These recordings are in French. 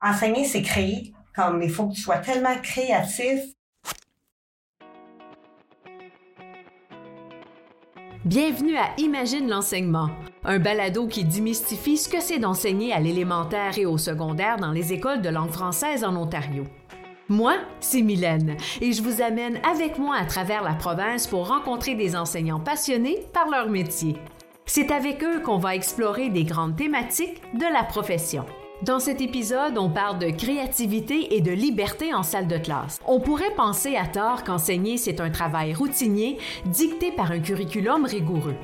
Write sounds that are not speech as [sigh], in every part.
enseigner, c'est créer. Comme il faut que tu sois tellement créatif. Bienvenue à Imagine l'enseignement, un balado qui démystifie ce que c'est d'enseigner à l'élémentaire et au secondaire dans les écoles de langue française en Ontario. Moi, c'est Mylène et je vous amène avec moi à travers la province pour rencontrer des enseignants passionnés par leur métier. C'est avec eux qu'on va explorer des grandes thématiques de la profession. Dans cet épisode, on parle de créativité et de liberté en salle de classe. On pourrait penser à tort qu'enseigner, c'est un travail routinier dicté par un curriculum rigoureux.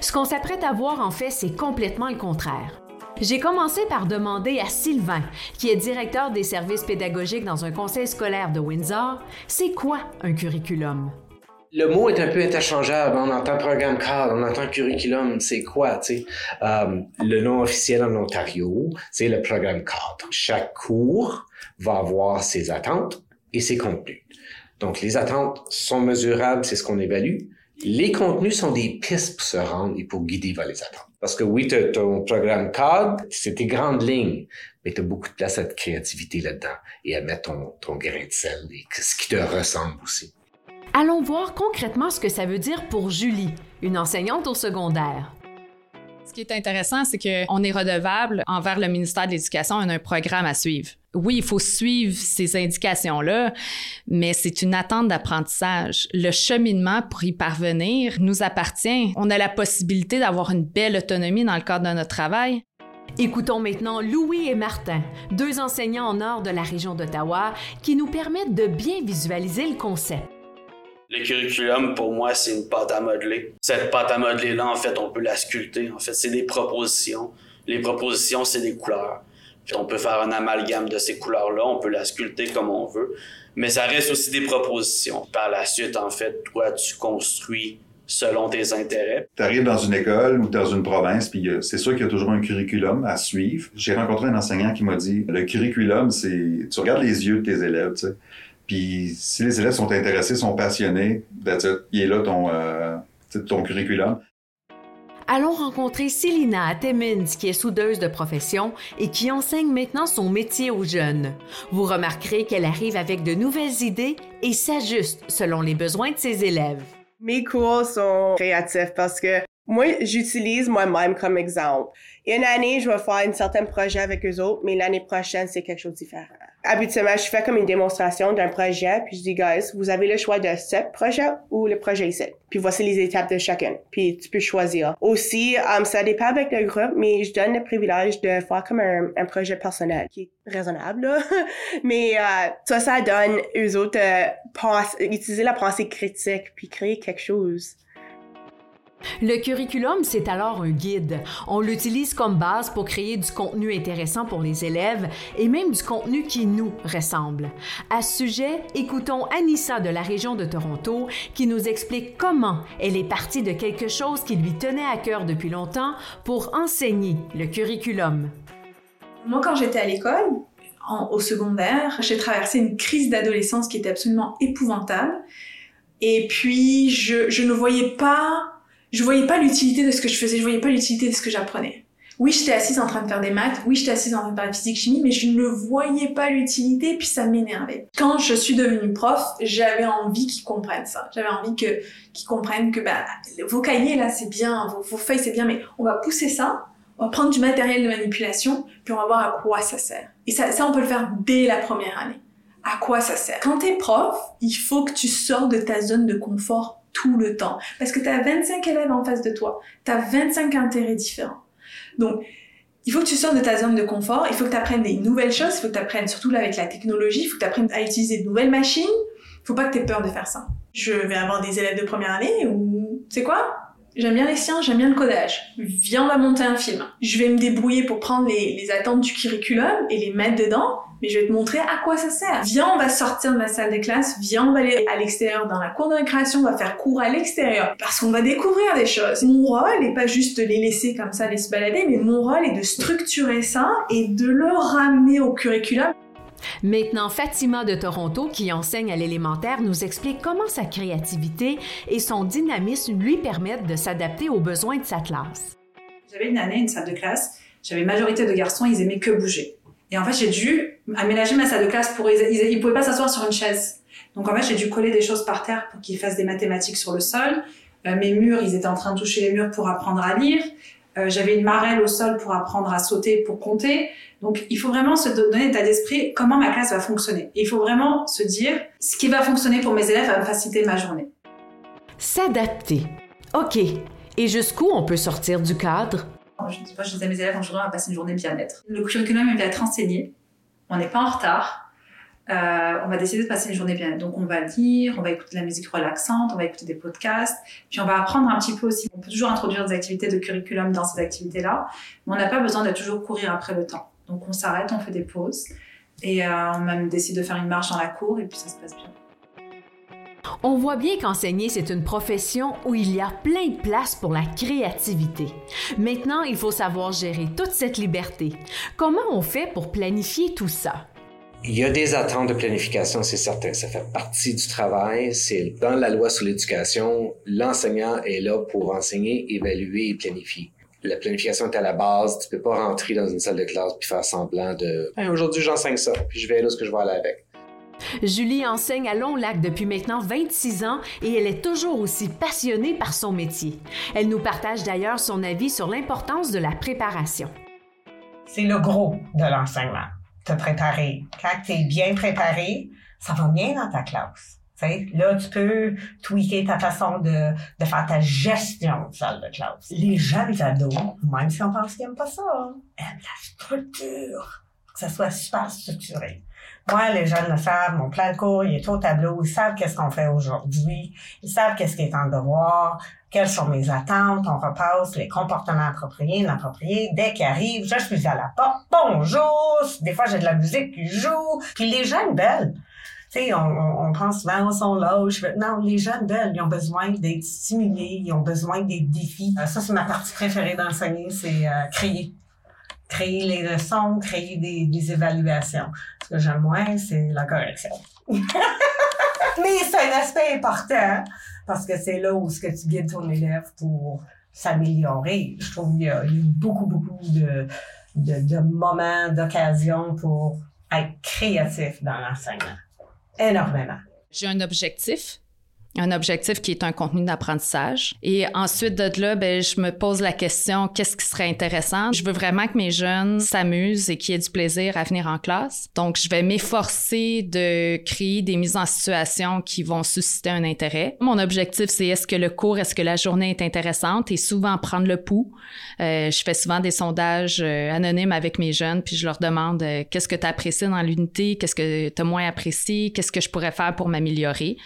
Ce qu'on s'apprête à voir, en fait, c'est complètement le contraire. J'ai commencé par demander à Sylvain, qui est directeur des services pédagogiques dans un conseil scolaire de Windsor, c'est quoi un curriculum? Le mot est un peu interchangeable. On entend programme cadre, on entend curriculum. C'est quoi, tu sais? Euh, le nom officiel en Ontario, c'est le programme cadre. Chaque cours va avoir ses attentes et ses contenus. Donc, les attentes sont mesurables, c'est ce qu'on évalue. Les contenus sont des pistes pour se rendre et pour guider vers les attentes. Parce que oui, ton programme cadre, c'est tes grandes lignes, mais tu as beaucoup de place à de créativité là-dedans et à mettre ton, ton grain de sel et ce qui te ressemble aussi. Allons voir concrètement ce que ça veut dire pour Julie, une enseignante au secondaire. Ce qui est intéressant, c'est qu'on est redevable envers le ministère de l'Éducation, on a un programme à suivre. Oui, il faut suivre ces indications-là, mais c'est une attente d'apprentissage. Le cheminement pour y parvenir nous appartient. On a la possibilité d'avoir une belle autonomie dans le cadre de notre travail. Écoutons maintenant Louis et Martin, deux enseignants en nord de la région d'Ottawa, qui nous permettent de bien visualiser le concept. Le curriculum, pour moi, c'est une pâte à modeler. Cette pâte à modeler-là, en fait, on peut la sculpter. En fait, c'est des propositions. Les propositions, c'est des couleurs. Puis on peut faire un amalgame de ces couleurs-là, on peut la sculpter comme on veut. Mais ça reste aussi des propositions. Par la suite, en fait, toi, tu construis selon tes intérêts. Tu arrives dans une école ou dans une province, puis euh, c'est sûr qu'il y a toujours un curriculum à suivre. J'ai rencontré un enseignant qui m'a dit, le curriculum, c'est, tu regardes les yeux de tes élèves, tu sais. Puis si les élèves sont intéressés, sont passionnés, il est là ton, euh, ton curriculum. Allons rencontrer Célina Timmins, qui est soudeuse de profession et qui enseigne maintenant son métier aux jeunes. Vous remarquerez qu'elle arrive avec de nouvelles idées et s'ajuste selon les besoins de ses élèves. Mes cours sont créatifs parce que moi, j'utilise moi-même comme exemple. Une année, je vais faire un certain projet avec eux autres, mais l'année prochaine, c'est quelque chose de différent habituellement, je fais comme une démonstration d'un projet, puis je dis, guys, vous avez le choix de ce projet ou le projet ici. Puis voici les étapes de chacun. Puis tu peux choisir. Aussi, um, ça dépend avec le groupe, mais je donne le privilège de faire comme un, un projet personnel qui est raisonnable, là. [laughs] mais euh, ça, ça donne eux autres euh, utiliser la pensée critique puis créer quelque chose. Le curriculum, c'est alors un guide. On l'utilise comme base pour créer du contenu intéressant pour les élèves et même du contenu qui nous ressemble. À ce sujet, écoutons Anissa de la région de Toronto qui nous explique comment elle est partie de quelque chose qui lui tenait à cœur depuis longtemps pour enseigner le curriculum. Moi, quand j'étais à l'école, au secondaire, j'ai traversé une crise d'adolescence qui était absolument épouvantable. Et puis, je, ne voyais pas je voyais pas l'utilité de ce que je faisais, je voyais pas l'utilité de ce que j'apprenais. Oui, j'étais assise en train de faire des maths, oui, j'étais assise en train de faire de physique chimie, mais je ne voyais pas l'utilité, puis ça m'énervait. Quand je suis devenue prof, j'avais envie qu'ils comprennent ça. J'avais envie que qu'ils comprennent que bah, vos cahiers là, c'est bien, vos, feuilles c'est bien, mais on va pousser ça, on va prendre du matériel de manipulation, puis on va voir à quoi ça sert. Et ça, ça on peut le faire dès la première année. À quoi ça sert? Quand t'es prof, il faut que tu sors de ta zone de confort tout le temps. Parce que tu as 25 élèves en face de toi. Tu as 25 intérêts différents. Donc, il faut que tu sortes de ta zone de confort, il faut que tu apprennes des nouvelles choses, il faut que tu apprennes, surtout là avec la technologie, il faut que tu apprennes à utiliser de nouvelles machines. Il faut pas que tu aies peur de faire ça. Je vais avoir des élèves de première année ou, c'est quoi? J'aime bien les sciences, j'aime bien le codage. Viens, on va monter un film. Je vais me débrouiller pour prendre les, attentes du curriculum et les mettre dedans mais je vais te montrer à quoi ça sert. Viens, on va sortir de la salle de classe, viens, on va aller à l'extérieur dans la cour de récréation, on va faire cours à l'extérieur, parce qu'on va découvrir des choses. Mon rôle n'est pas juste de les laisser comme ça, les se balader, mais mon rôle est de structurer ça et de le ramener au curriculum. Maintenant, Fatima de Toronto, qui enseigne à l'élémentaire, nous explique comment sa créativité et son dynamisme lui permettent de s'adapter aux besoins de sa classe. J'avais une année, une salle de classe, j'avais majorité de garçons, ils aimaient que bouger. Et en fait, j'ai dû aménager ma salle de classe pour ils, ils, pouvaient pas s'asseoir sur une chaise. Donc en fait, j'ai dû coller des choses par terre pour qu'ils fassent des mathématiques sur le sol. Euh, mes murs, ils étaient en train de toucher les murs pour apprendre à lire. Euh, j'avais une marelle au sol pour apprendre à sauter, pour compter. Donc, il faut vraiment se donner état d'esprit comment ma classe va fonctionner. il faut vraiment se dire ce qui va fonctionner pour mes élèves va me faciliter ma journée. S'adapter. OK. Et jusqu'où on peut sortir du cadre? Je dis pas, je dis à mes élèves, aujourd'hui, on va passer une journée bien-être. Le curriculum, il va être enseigné. On n'est pas en retard. Euh, on va décider de passer une journée bien. Donc on va lire, on va écouter de la musique relaxante, on va écouter des podcasts, puis on va apprendre un petit peu aussi. On peut toujours introduire des activités de curriculum dans ces activités-là, mais on n'a pas besoin de toujours courir après le temps. Donc on s'arrête, on fait des pauses, et euh, on même décide de faire une marche dans la cour, et puis ça se passe bien. On voit bien qu'enseigner, c'est une profession où il y a plein de place pour la créativité. Maintenant, il faut savoir gérer toute cette liberté. Comment on fait pour planifier tout ça? Il y a des attentes de planification, c'est certain. Ça fait partie du travail. C'est dans la loi sur l'éducation, l'enseignant est là pour enseigner, évaluer et planifier. La planification est à la base. Tu peux pas rentrer dans une salle de classe puis faire semblant de aujourd'hui j'enseigne ça, puis je vais là ce que je vais aller avec. Julie enseigne à Long Lac depuis maintenant 26 ans et elle est toujours aussi passionnée par son métier. Elle nous partage d'ailleurs son avis sur l'importance de la préparation. C'est le gros de l'enseignement te préparer. Quand tu es bien préparé, ça va bien dans ta classe. là, tu peux tweaker ta façon de, de faire ta gestion de salle de classe. Les jeunes ados, même si on pense qu'ils n'aiment pas ça, aiment la structure. Que ça soit super structuré. Moi, les jeunes le savent, mon plan de cours, il est au tableau, ils savent qu'est-ce qu'on fait aujourd'hui, ils savent qu'est-ce qui est en devoir, quelles sont mes attentes, on repasse les comportements appropriés, inappropriés. Dès qu'ils arrivent, je suis à la porte, bonjour, des fois j'ai de la musique qui joue, puis les jeunes belles. Tu sais, on, on, pense souvent, au son loge. Non, les jeunes belles, ils ont besoin d'être stimulés, ils ont besoin des défis. Euh, ça, c'est ma partie préférée d'enseigner, c'est euh, créer. Créer les leçons, créer des, évaluations. Ce que j'aime moins, c'est la correction. [laughs] Mais c'est un aspect important parce que c'est là où ce que tu guides ton élève pour s'améliorer. Je trouve qu'il y, a eu beaucoup, beaucoup de, de moments, d'occasions pour être créatif dans l'enseignement. Énormément. J'ai un objectif un objectif qui est un contenu d'apprentissage. Et ensuite de là, ben, je me pose la question, qu'est-ce qui serait intéressant? Je veux vraiment que mes jeunes s'amusent et qu'ils aient du plaisir à venir en classe. Donc, je vais m'efforcer de créer des mises en situation qui vont susciter un intérêt. Mon objectif, c'est est-ce que le cours, est-ce que la journée est intéressante? Et souvent prendre le pouls. Euh, je fais souvent des sondages euh, anonymes avec mes jeunes, puis je leur demande euh, qu'est-ce que tu apprécies dans l'unité, qu'est-ce que tu as moins apprécié, qu'est-ce que je pourrais faire pour m'améliorer?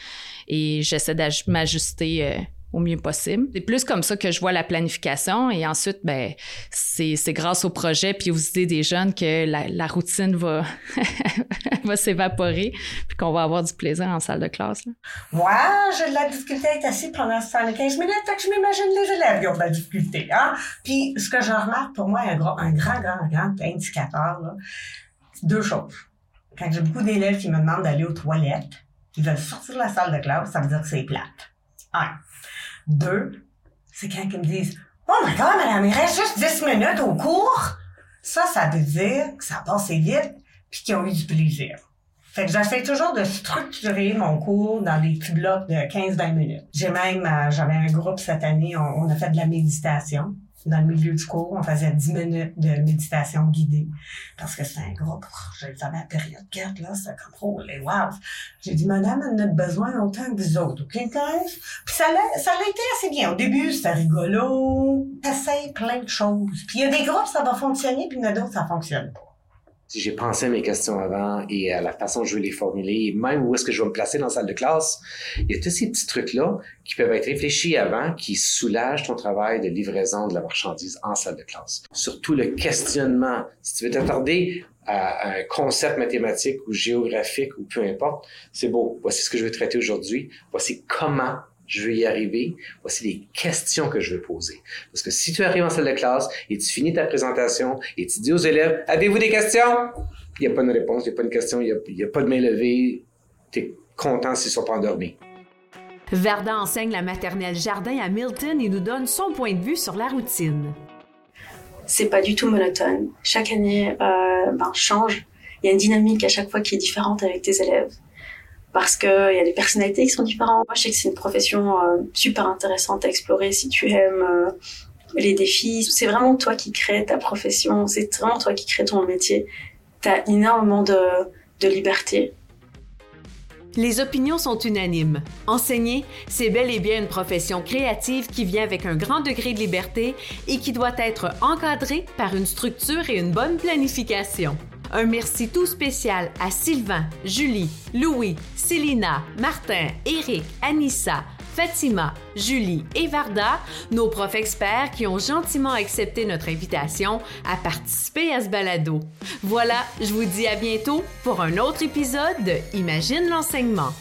Et j'essaie de m'ajuster euh, au mieux possible. C'est plus comme ça que je vois la planification et ensuite, ben, c'est, grâce au projet puis aux idées des jeunes que la, routine va, [laughs] va s'évaporer puis qu'on va avoir du plaisir en salle de classe. Moi, j'ai de la difficulté à être assis pendant 75 minutes, fait que je m'imagine les élèves qui ont de la difficulté. Hein? Puis ce que je remarque pour moi, un, grand, un grand, grand, grand indicateur, là, deux choses. Quand j'ai beaucoup d'élèves qui me demandent d'aller aux toilettes, ils veulent sortir de la salle de classe, ça veut dire que c'est plate. Un. Deux, c'est quand ils me disent Oh my god, madame, il reste juste 10 minutes au cours. Ça, ça veut dire que ça a passé vite puis qu'ils ont eu du plaisir. Fait que j'essaie toujours de structurer mon cours dans des petits blocs de 15-20 minutes. J'ai même, euh, j'avais un groupe cette année, on, a fait de la méditation dans le milieu du cours, on faisait 10 minutes de méditation guidée. Parce que c'est un groupe, je savais la période 4, là, c'est comme, oh, les wow. J'ai dit, madame, elle a besoin autant que vous autres, OK, Puis ça l'a, ça été assez bien. Au début, c'était rigolo. T'essayes plein de choses. Puis il y a des groupes, ça va fonctionner, puis il y en a d'autres, ça fonctionne pas j'ai pensé à mes questions avant et à la façon dont je vais les formuler, même où est-ce que je vais me placer dans la salle de classe, il y a tous ces petits trucs-là qui peuvent être réfléchis avant, qui soulagent ton travail de livraison de la marchandise en salle de classe. Surtout le questionnement. Si tu veux t'attarder à un concept mathématique ou géographique ou peu importe, c'est beau. Voici ce que je veux traiter aujourd'hui. Voici comment je veux y arriver, voici les questions que je veux poser. Parce que si tu arrives en salle de classe et tu finis ta présentation et tu dis aux élèves, avez-vous des questions? Il n'y a pas de réponse, il n'y a pas de question, il n'y a, pas de main levée. Tu es content s'ils ne sont pas endormis. Verda enseigne la maternelle jardin à Milton et nous donne son point de vue sur la routine. c'est pas du tout monotone. Chaque année euh, ben, change. Il y a une dynamique à chaque fois qui est différente avec tes élèves parce qu'il y a des personnalités qui sont différentes. Moi, je sais que c'est une profession euh, super intéressante à explorer si tu aimes euh, les défis. C'est vraiment toi qui crées ta profession, c'est vraiment toi qui crées ton métier. Tu as énormément de, de liberté. Les opinions sont unanimes. Enseigner, c'est bel et bien une profession créative qui vient avec un grand degré de liberté et qui doit être encadrée par une structure et une bonne planification. Un merci tout spécial à Sylvain, Julie, Louis, Célina, Martin, Éric, Anissa, Fatima, Julie et Varda, nos profs experts qui ont gentiment accepté notre invitation à participer à ce balado. Voilà, je vous dis à bientôt pour un autre épisode de Imagine l'enseignement.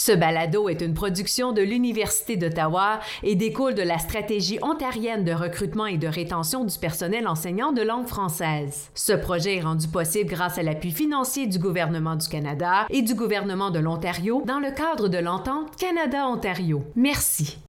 Ce balado est une production de l'Université d'Ottawa et découle de la stratégie ontarienne de recrutement et de rétention du personnel enseignant de langue française. Ce projet est rendu possible grâce à l'appui financier du gouvernement du Canada et du gouvernement de l'Ontario dans le cadre de l'entente Canada-Ontario. Merci.